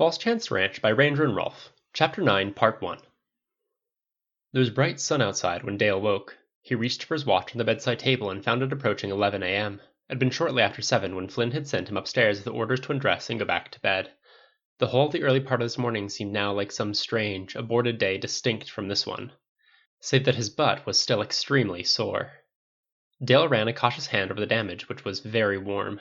Falls Chance Ranch by Ranger and Rolf, Chapter 9, Part 1. There was bright sun outside when Dale woke. He reached for his watch on the bedside table and found it approaching 11 a.m. It had been shortly after 7 when Flynn had sent him upstairs with orders to undress and go back to bed. The whole of the early part of this morning seemed now like some strange, aborted day distinct from this one, save that his butt was still extremely sore. Dale ran a cautious hand over the damage, which was very warm.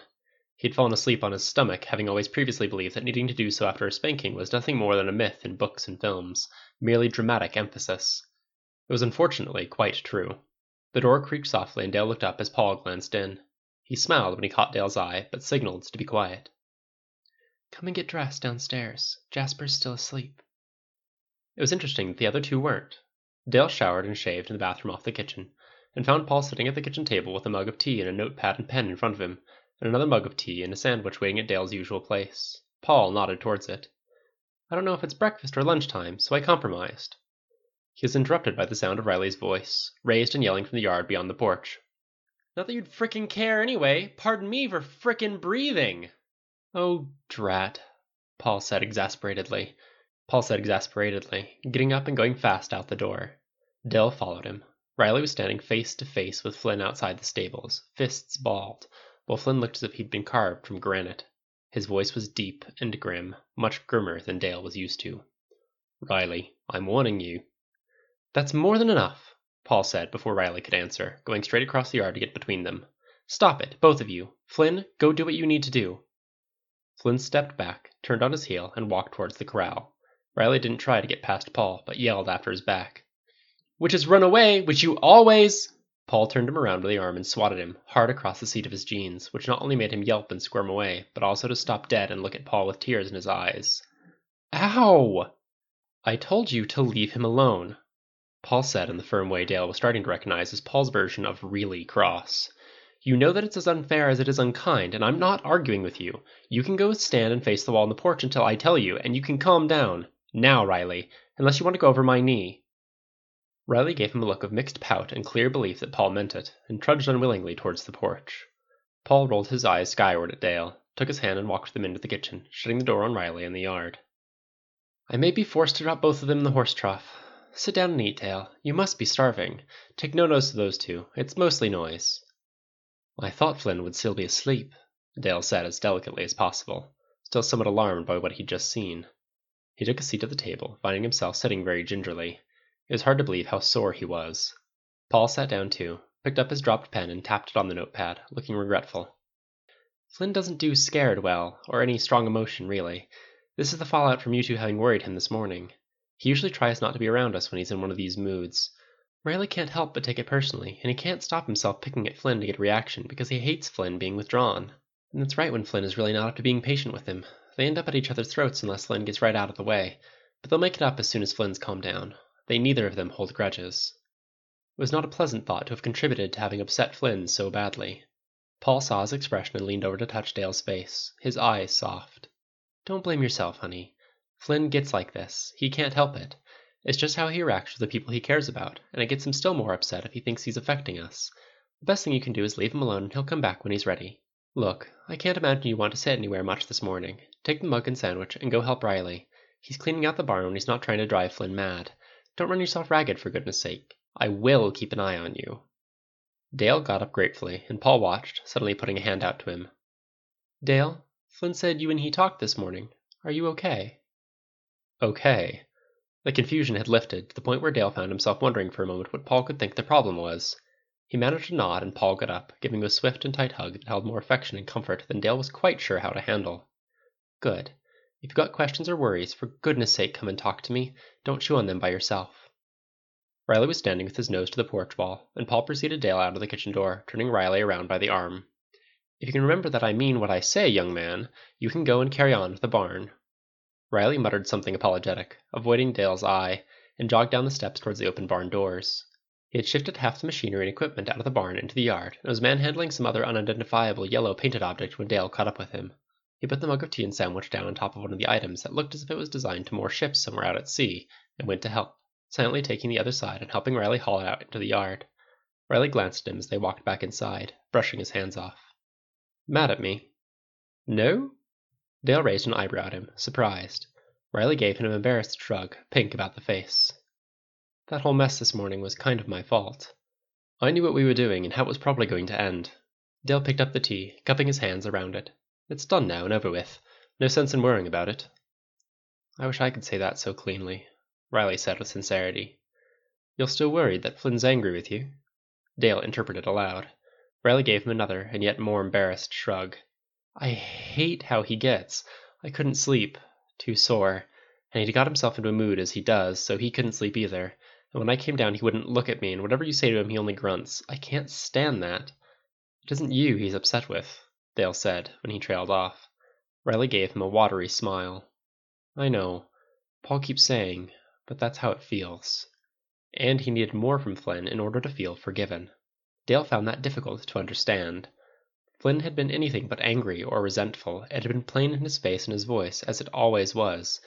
He had fallen asleep on his stomach, having always previously believed that needing to do so after a spanking was nothing more than a myth in books and films, merely dramatic emphasis. It was unfortunately quite true. The door creaked softly and Dale looked up as Paul glanced in. He smiled when he caught Dale's eye, but signaled to be quiet. Come and get dressed downstairs. Jasper's still asleep. It was interesting that the other two weren't. Dale showered and shaved in the bathroom off the kitchen, and found Paul sitting at the kitchen table with a mug of tea and a notepad and pen in front of him, and another mug of tea and a sandwich waiting at Dale's usual place. Paul nodded towards it. I don't know if it's breakfast or lunchtime, so I compromised. He was interrupted by the sound of Riley's voice, raised and yelling from the yard beyond the porch. Not that you'd frickin' care anyway. Pardon me for frickin' breathing. Oh, drat, Paul said exasperatedly. Paul said exasperatedly, getting up and going fast out the door. Dale followed him. Riley was standing face to face with Flynn outside the stables, fists balled, while Flynn looked as if he'd been carved from granite. His voice was deep and grim, much grimmer than Dale was used to. Riley, I'm warning you. That's more than enough, Paul said before Riley could answer, going straight across the yard to get between them. Stop it, both of you. Flynn, go do what you need to do. Flynn stepped back, turned on his heel, and walked towards the corral. Riley didn't try to get past Paul, but yelled after his back. Which is run away, which you always. Paul turned him around with the arm and swatted him hard across the seat of his jeans, which not only made him yelp and squirm away, but also to stop dead and look at Paul with tears in his eyes. Ow! I told you to leave him alone, Paul said in the firm way Dale was starting to recognize as Paul's version of really cross. You know that it's as unfair as it is unkind, and I'm not arguing with you. You can go stand and face the wall on the porch until I tell you, and you can calm down. Now, Riley, unless you want to go over my knee. Riley gave him a look of mixed pout and clear belief that Paul meant it, and trudged unwillingly towards the porch. Paul rolled his eyes skyward at Dale, took his hand and walked them into the kitchen, shutting the door on Riley and the yard. I may be forced to drop both of them in the horse trough. Sit down and eat, Dale. You must be starving. Take no notice of those two. It's mostly noise. I thought Flynn would still be asleep, Dale said as delicately as possible, still somewhat alarmed by what he'd just seen. He took a seat at the table, finding himself sitting very gingerly. It was hard to believe how sore he was. Paul sat down too, picked up his dropped pen and tapped it on the notepad, looking regretful. Flynn doesn't do scared well, or any strong emotion, really. This is the fallout from you two having worried him this morning. He usually tries not to be around us when he's in one of these moods. Riley can't help but take it personally, and he can't stop himself picking at Flynn to get a reaction because he hates Flynn being withdrawn. And that's right when Flynn is really not up to being patient with him. They end up at each other's throats unless Flynn gets right out of the way, but they'll make it up as soon as Flynn's calmed down. They neither of them hold grudges. It was not a pleasant thought to have contributed to having upset Flynn so badly. Paul saw his expression and leaned over to touch Dale's face, his eyes soft. Don't blame yourself, honey. Flynn gets like this. He can't help it. It's just how he reacts with the people he cares about, and it gets him still more upset if he thinks he's affecting us. The best thing you can do is leave him alone and he'll come back when he's ready. Look, I can't imagine you want to sit anywhere much this morning. Take the mug and sandwich and go help Riley. He's cleaning out the barn when he's not trying to drive Flynn mad. Don't run yourself ragged, for goodness sake. I will keep an eye on you. Dale got up gratefully, and Paul watched, suddenly putting a hand out to him. Dale, Flynn said you and he talked this morning. Are you okay? Okay. The confusion had lifted to the point where Dale found himself wondering for a moment what Paul could think the problem was. He managed to nod, and Paul got up, giving him a swift and tight hug that held more affection and comfort than Dale was quite sure how to handle. Good. If you've got questions or worries, for goodness sake come and talk to me. Don't chew on them by yourself. Riley was standing with his nose to the porch wall, and Paul preceded Dale out of the kitchen door, turning Riley around by the arm. If you can remember that I mean what I say, young man, you can go and carry on with the barn. Riley muttered something apologetic, avoiding Dale's eye, and jogged down the steps towards the open barn doors. He had shifted half the machinery and equipment out of the barn into the yard, and was manhandling some other unidentifiable yellow painted object when Dale caught up with him. He put the mug of tea and sandwich down on top of one of the items that looked as if it was designed to moor ships somewhere out at sea, and went to help, silently taking the other side and helping Riley haul it out into the yard. Riley glanced at him as they walked back inside, brushing his hands off. Mad at me? No? Dale raised an eyebrow at him, surprised. Riley gave him an embarrassed shrug, pink about the face. That whole mess this morning was kind of my fault. I knew what we were doing and how it was probably going to end. Dale picked up the tea, cupping his hands around it. It's done now and over with. No sense in worrying about it. I wish I could say that so cleanly, Riley said with sincerity. You're still worried that Flynn's angry with you? Dale interpreted aloud. Riley gave him another and yet more embarrassed shrug. I hate how he gets. I couldn't sleep. Too sore. And he'd got himself into a mood as he does, so he couldn't sleep either. And when I came down, he wouldn't look at me, and whatever you say to him, he only grunts. I can't stand that. It isn't you he's upset with, Dale said when he trailed off. Riley gave him a watery smile. I know. Paul keeps saying, but that's how it feels. And he needed more from Flynn in order to feel forgiven. Dale found that difficult to understand. Flynn had been anything but angry or resentful. It had been plain in his face and his voice, as it always was.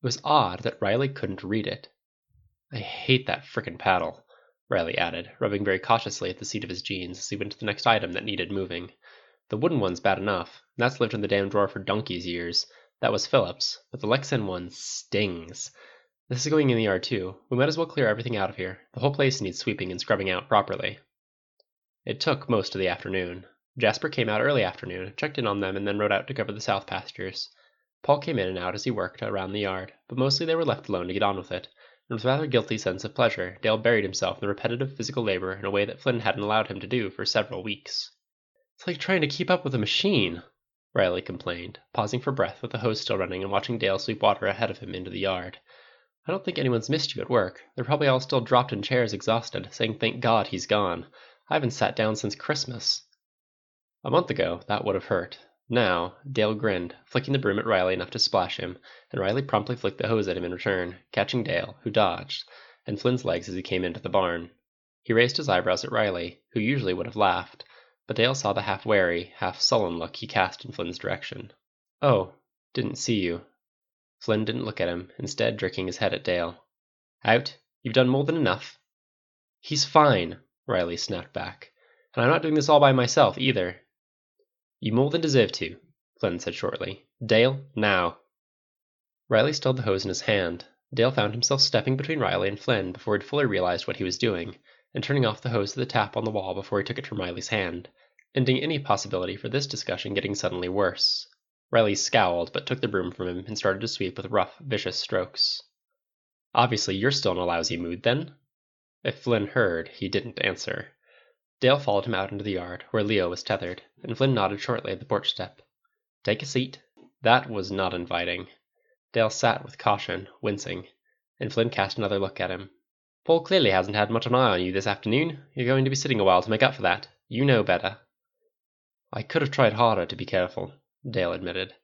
It was odd that Riley couldn't read it. I hate that frickin' paddle, Riley added, rubbing very cautiously at the seat of his jeans as he went to the next item that needed moving. The wooden one's bad enough. That's lived in the damn drawer for donkey's years. That was Philip's, but the Lexan one stings. This is going in the yard too. We might as well clear everything out of here. The whole place needs sweeping and scrubbing out properly. It took most of the afternoon. Jasper came out early afternoon, checked in on them, and then rode out to cover the south pastures. Paul came in and out as he worked around the yard, but mostly they were left alone to get on with it, and with a rather guilty sense of pleasure, Dale buried himself in the repetitive physical labor in a way that Flynn hadn't allowed him to do for several weeks. It's like trying to keep up with a machine, Riley complained, pausing for breath with the hose still running and watching Dale sweep water ahead of him into the yard. I don't think anyone's missed you at work. They're probably all still dropped in chairs exhausted, saying thank God he's gone. I haven't sat down since Christmas. A month ago, that would have hurt. Now, Dale grinned, flicking the broom at Riley enough to splash him, and Riley promptly flicked the hose at him in return, catching Dale, who dodged, and Flynn's legs as he came into the barn. He raised his eyebrows at Riley, who usually would have laughed, but Dale saw the half wary, half sullen look he cast in Flynn's direction. Oh, didn't see you. Flynn didn't look at him, instead jerking his head at Dale. Out? You've done more than enough. He's fine, Riley snapped back. And I'm not doing this all by myself, either. You more than deserve to, Flynn said shortly. Dale, now. Riley stilled the hose in his hand. Dale found himself stepping between Riley and Flynn before he'd fully realized what he was doing, and turning off the hose to the tap on the wall before he took it from Riley's hand, ending any possibility for this discussion getting suddenly worse. Riley scowled, but took the broom from him and started to sweep with rough, vicious strokes. Obviously, you're still in a lousy mood, then? If Flynn heard, he didn't answer. Dale followed him out into the yard, where Leo was tethered, and Flynn nodded shortly at the porch step. Take a seat. That was not inviting. Dale sat with caution, wincing, and Flynn cast another look at him. Paul clearly hasn't had much of an eye on you this afternoon. You're going to be sitting a while to make up for that. You know better. I could have tried harder to be careful, Dale admitted.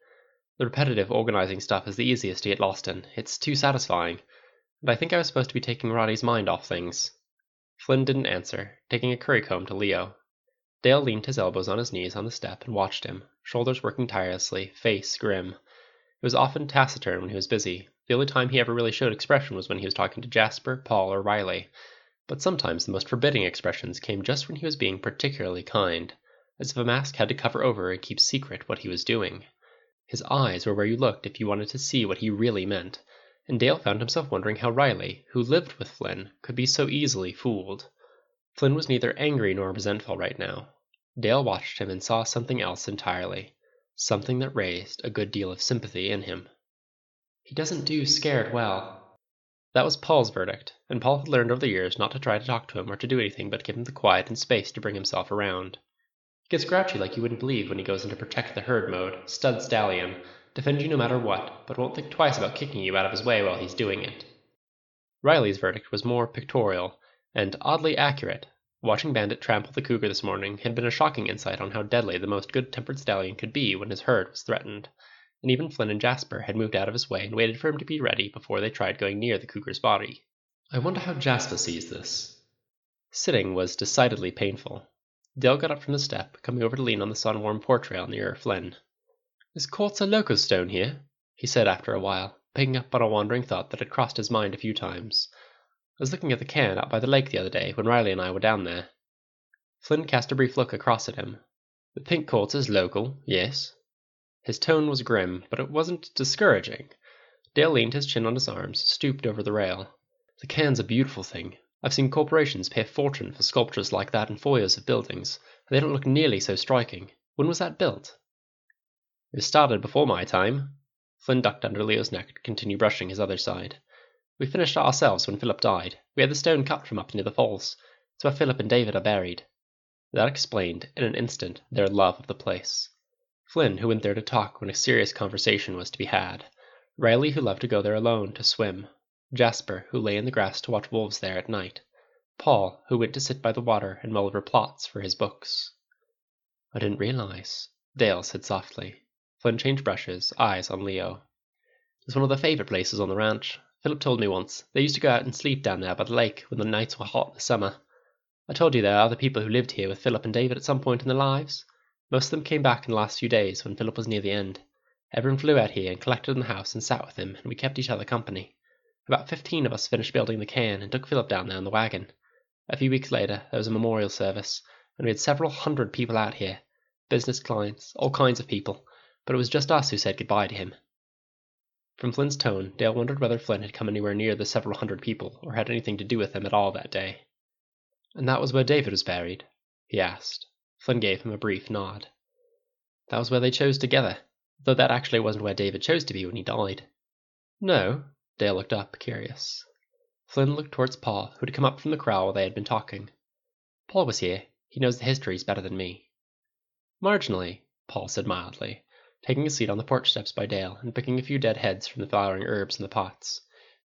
The repetitive organizing stuff is the easiest to get lost in. It's too satisfying. And I think I was supposed to be taking Roddy's mind off things. Flynn didn't answer, taking a curry comb to Leo. Dale leaned his elbows on his knees on the step and watched him, shoulders working tirelessly, face grim. It was often taciturn when he was busy. The only time he ever really showed expression was when he was talking to Jasper, Paul, or Riley. But sometimes the most forbidding expressions came just when he was being particularly kind, as if a mask had to cover over and keep secret what he was doing. His eyes were where you looked if you wanted to see what he really meant, and Dale found himself wondering how Riley, who lived with Flynn, could be so easily fooled. Flynn was neither angry nor resentful right now. Dale watched him and saw something else entirely, something that raised a good deal of sympathy in him. He doesn't do scared well. That was Paul's verdict, and Paul had learned over the years not to try to talk to him or to do anything but give him the quiet and space to bring himself around. He gets grouchy like you wouldn't believe when he goes into protect the herd mode, stud stallion, defend you no matter what, but won't think twice about kicking you out of his way while he's doing it. Riley's verdict was more pictorial and oddly accurate. Watching Bandit trample the cougar this morning had been a shocking insight on how deadly the most good tempered stallion could be when his herd was threatened, and even Flynn and Jasper had moved out of his way and waited for him to be ready before they tried going near the cougar's body. I wonder how Jasper sees this. Sitting was decidedly painful. Dale got up from the step, coming over to lean on the sun warmed porch rail nearer Flynn. Is quartz a local stone here? he said after a while, picking up on a wandering thought that had crossed his mind a few times. I was looking at the cairn out by the lake the other day when Riley and I were down there. Flynn cast a brief look across at him. The pink quartz is local, yes. His tone was grim, but it wasn't discouraging. Dale leaned his chin on his arms, stooped over the rail. The cairn's a beautiful thing. I've seen corporations pay a fortune for sculptures like that in foyers of buildings, and they don't look nearly so striking. When was that built? It was started before my time. Flynn ducked under Leo's neck to continue brushing his other side. We finished it ourselves when Philip died. We had the stone cut from up near the falls. It's where Philip and David are buried. That explained, in an instant, their love of the place. Flynn, who went there to talk when a serious conversation was to be had. Riley, who loved to go there alone to swim. Jasper, who lay in the grass to watch wolves there at night. Paul, who went to sit by the water and mull over plots for his books. I didn't realize, Dale said softly. Flynn changed brushes, eyes on Leo. It's one of the favourite places on the ranch. Philip told me once. They used to go out and sleep down there by the lake when the nights were hot in the summer. I told you there are other people who lived here with Philip and David at some point in their lives. Most of them came back in the last few days when Philip was near the end. Everyone flew out here and collected in the house and sat with him, and we kept each other company. About fifteen of us finished building the cairn and took Philip down there in the wagon. A few weeks later, there was a memorial service, and we had several hundred people out here business clients, all kinds of people but it was just us who said goodbye to him. From Flynn's tone, Dale wondered whether Flynn had come anywhere near the several hundred people, or had anything to do with them at all that day. And that was where David was buried? he asked. Flynn gave him a brief nod. That was where they chose together, though that actually wasn't where David chose to be when he died. No? Dale looked up, curious. Flynn looked towards Paul, who had come up from the corral while they had been talking. Paul was here. He knows the histories better than me. Marginally, Paul said mildly taking a seat on the porch steps by Dale and picking a few dead heads from the flowering herbs in the pots.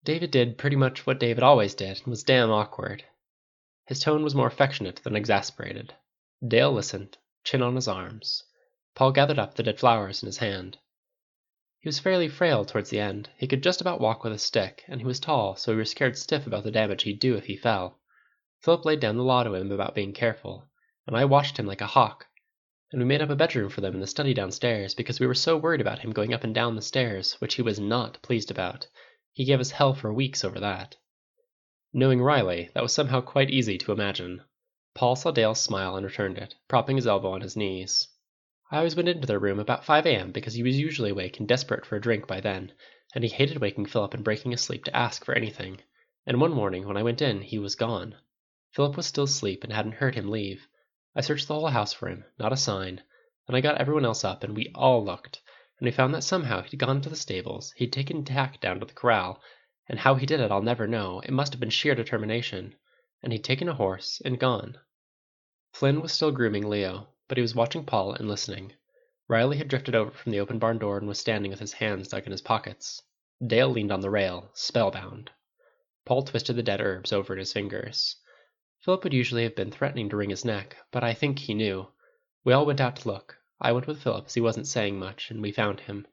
David did pretty much what David always did and was damn awkward. His tone was more affectionate than exasperated. Dale listened, chin on his arms. Paul gathered up the dead flowers in his hand. He was fairly frail towards the end. He could just about walk with a stick, and he was tall, so we were scared stiff about the damage he'd do if he fell. Philip laid down the law to him about being careful, and I watched him like a hawk, and we made up a bedroom for them in the study downstairs because we were so worried about him going up and down the stairs, which he was not pleased about. He gave us hell for weeks over that. Knowing Riley, that was somehow quite easy to imagine. Paul saw Dale smile and returned it, propping his elbow on his knees. I always went into their room about 5 a.m. because he was usually awake and desperate for a drink by then, and he hated waking Philip and breaking his sleep to ask for anything. And one morning, when I went in, he was gone. Philip was still asleep and hadn't heard him leave. I searched the whole house for him, not a sign. Then I got everyone else up, and we all looked, and we found that somehow he'd gone to the stables, he'd taken Tack down to the corral, and how he did it I'll never know, it must have been sheer determination, and he'd taken a horse and gone. Flynn was still grooming Leo, but he was watching Paul and listening. Riley had drifted over from the open barn door and was standing with his hands dug in his pockets. Dale leaned on the rail, spellbound. Paul twisted the dead herbs over in his fingers. Philip would usually have been threatening to wring his neck, but I think he knew. We all went out to look. I went with Philip as he wasn't saying much, and we found him.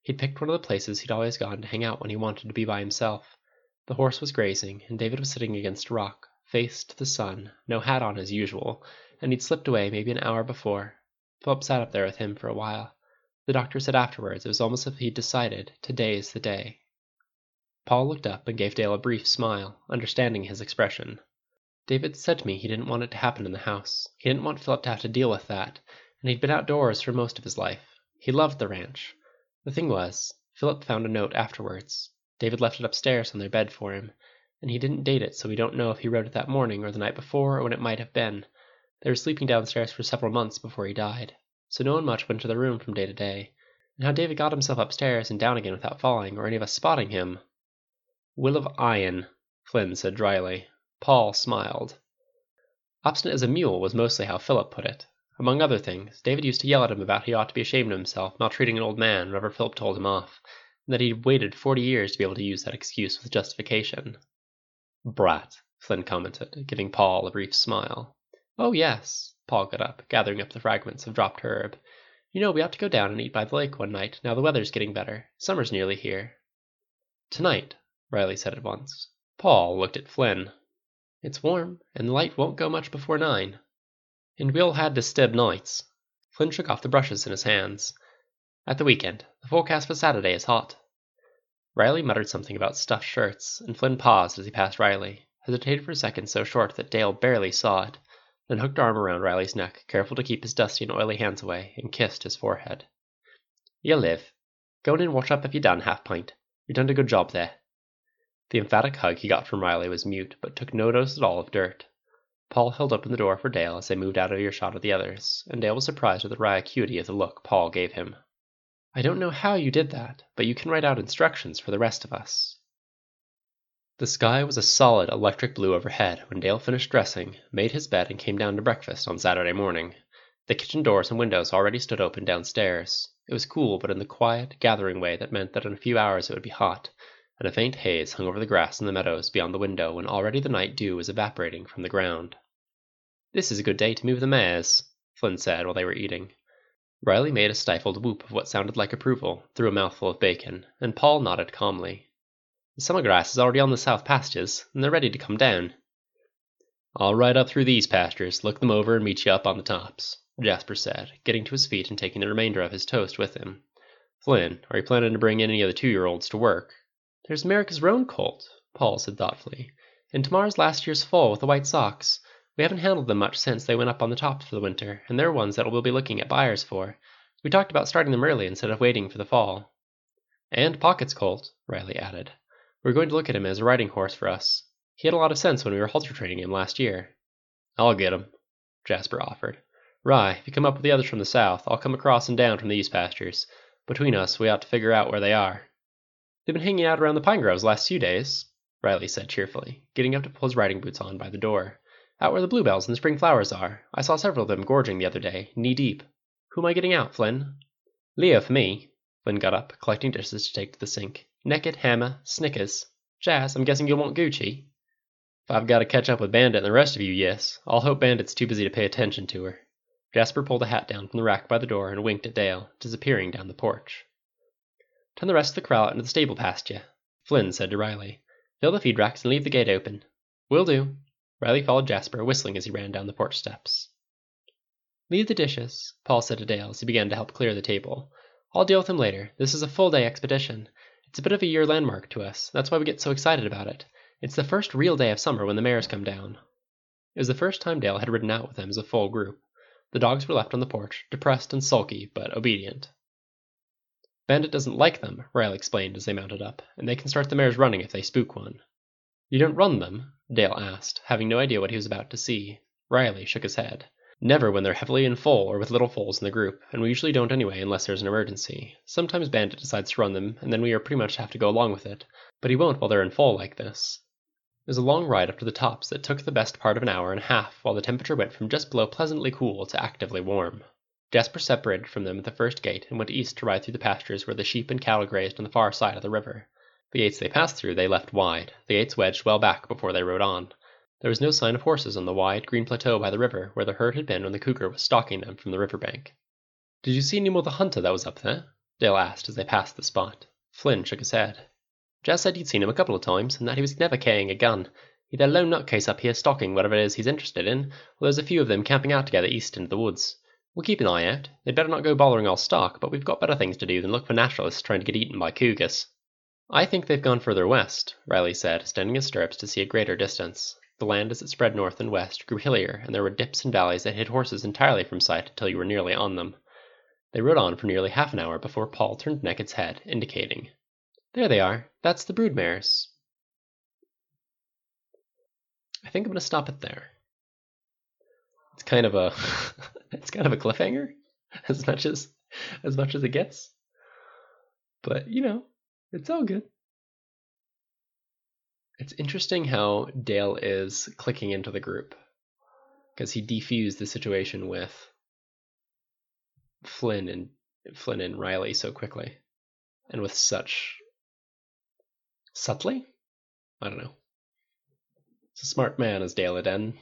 He'd picked one of the places he'd always gone to hang out when he wanted to be by himself. The horse was grazing, and David was sitting against a rock, face to the sun, no hat on as usual, and he'd slipped away maybe an hour before. Philip sat up there with him for a while. The doctor said afterwards it was almost as if he'd decided today is the day. Paul looked up and gave Dale a brief smile, understanding his expression. David said to me he didn't want it to happen in the house. He didn't want Philip to have to deal with that, and he'd been outdoors for most of his life. He loved the ranch. The thing was, Philip found a note afterwards. David left it upstairs on their bed for him, and he didn't date it, so we don't know if he wrote it that morning or the night before or when it might have been. They were sleeping downstairs for several months before he died, so no one much went to their room from day to day. And how David got himself upstairs and down again without falling, or any of us spotting him. Will of iron, Flynn said dryly. Paul smiled. Obstinate as a mule was mostly how Philip put it. Among other things, David used to yell at him about he ought to be ashamed of himself maltreating an old man whenever Philip told him off, and that he'd waited forty years to be able to use that excuse with justification. Brat, Flynn commented, giving Paul a brief smile. Oh, yes. Paul got up, gathering up the fragments of dropped herb. You know, we ought to go down and eat by the lake one night, now the weather's getting better. Summer's nearly here. Tonight, Riley said at once. Paul looked at Flynn. It's warm, and the light won't go much before nine. And we all had disturbed nights. Flynn shook off the brushes in his hands. At the weekend, the forecast for Saturday is hot. Riley muttered something about stuffed shirts, and Flynn paused as he passed Riley, hesitated for a second so short that Dale barely saw it, then hooked arm around Riley's neck, careful to keep his dusty and oily hands away, and kissed his forehead. You'll live. Go in and wash up if you done, half pint. You done a good job there. The emphatic hug he got from Riley was mute, but took no notice at all of dirt. Paul held open the door for Dale as they moved out of earshot of the others, and Dale was surprised at the wry acuity of the look Paul gave him. I don't know how you did that, but you can write out instructions for the rest of us. The sky was a solid electric blue overhead when Dale finished dressing, made his bed, and came down to breakfast on Saturday morning. The kitchen doors and windows already stood open downstairs. It was cool, but in the quiet, gathering way that meant that in a few hours it would be hot, and a faint haze hung over the grass in the meadows beyond the window when already the night dew was evaporating from the ground. This is a good day to move the mares, Flynn said while they were eating. Riley made a stifled whoop of what sounded like approval through a mouthful of bacon, and Paul nodded calmly. The summer grass is already on the south pastures, and they're ready to come down. I'll ride up through these pastures, look them over, and meet you up on the tops. Jasper said, getting to his feet and taking the remainder of his toast with him. Flynn, are you planning to bring in any of the two year olds to work? There's America's roan colt, Paul said thoughtfully, and tomorrow's last year's foal with the white socks. We haven't handled them much since they went up on the tops for the winter, and they're ones that we'll be looking at buyers for. We talked about starting them early instead of waiting for the fall. And Pocket's colt, Riley added. We're going to look at him as a riding horse for us. He had a lot of sense when we were halter training him last year. I'll get him, Jasper offered. Rye, if you come up with the others from the south, I'll come across and down from these pastures. Between us, we ought to figure out where they are. They've been hanging out around the pine groves the last few days, Riley said cheerfully, getting up to pull his riding boots on by the door. Out where the bluebells and the spring flowers are. I saw several of them gorging the other day, knee deep. Who am I getting out, Flynn? Leo for me. Flynn got up, collecting dishes to take to the sink. Neckett, Hammer, Snickers. Jas, I'm guessing you'll want Gucci. If I've got to catch up with Bandit and the rest of you, yes. I'll hope Bandit's too busy to pay attention to her. Jasper pulled a hat down from the rack by the door and winked at Dale, disappearing down the porch. Turn the rest of the corral out into the stable pasture, Flynn said to Riley. Fill the feed racks and leave the gate open. Will do. Riley followed Jasper, whistling as he ran down the porch steps. Leave the dishes, Paul said to Dale as he began to help clear the table. I'll deal with him later. This is a full day expedition. It's a bit of a year landmark to us. That's why we get so excited about it. It's the first real day of summer when the mares come down. It was the first time Dale had ridden out with them as a full group. The dogs were left on the porch, depressed and sulky, but obedient. Bandit doesn't like them, Riley explained as they mounted up, and they can start the mares running if they spook one. You don't run them? Dale asked, having no idea what he was about to see. Riley shook his head. Never when they're heavily in foal or with little foals in the group, and we usually don't anyway unless there's an emergency. Sometimes Bandit decides to run them, and then we are pretty much have to go along with it, but he won't while they're in foal like this. It was a long ride up to the tops that took the best part of an hour and a half, while the temperature went from just below pleasantly cool to actively warm. Jasper separated from them at the first gate and went east to ride through the pastures where the sheep and cattle grazed on the far side of the river. The gates they passed through they left wide, the gates wedged well back before they rode on. There was no sign of horses on the wide, green plateau by the river where the herd had been when the cougar was stalking them from the river bank. Did you see any more of the hunter that was up there? Dale asked as they passed the spot. Flynn shook his head. Jas said he'd seen him a couple of times, and that he was never carrying a gun. He's a lone nutcase up here stalking whatever it is he's interested in, while there's a few of them camping out together east into the woods. We'll keep an eye out. They'd better not go bothering our stock, but we've got better things to do than look for naturalists trying to get eaten by cougars. I think they've gone further west, Riley said, standing his stirrups to see a greater distance. The land as it spread north and west grew hillier, and there were dips and valleys that hid horses entirely from sight until you were nearly on them. They rode on for nearly half an hour before Paul turned Neckett's head, indicating. There they are. That's the brood mares. I think I'm going to stop it there it's kind of a it's kind of a cliffhanger as much as as much as it gets. But you know, it's all good. It's interesting how Dale is clicking into the group because he defused the situation with Flynn and Flynn and Riley so quickly and with such subtly. I don't know. It's a smart man, as Dale Aden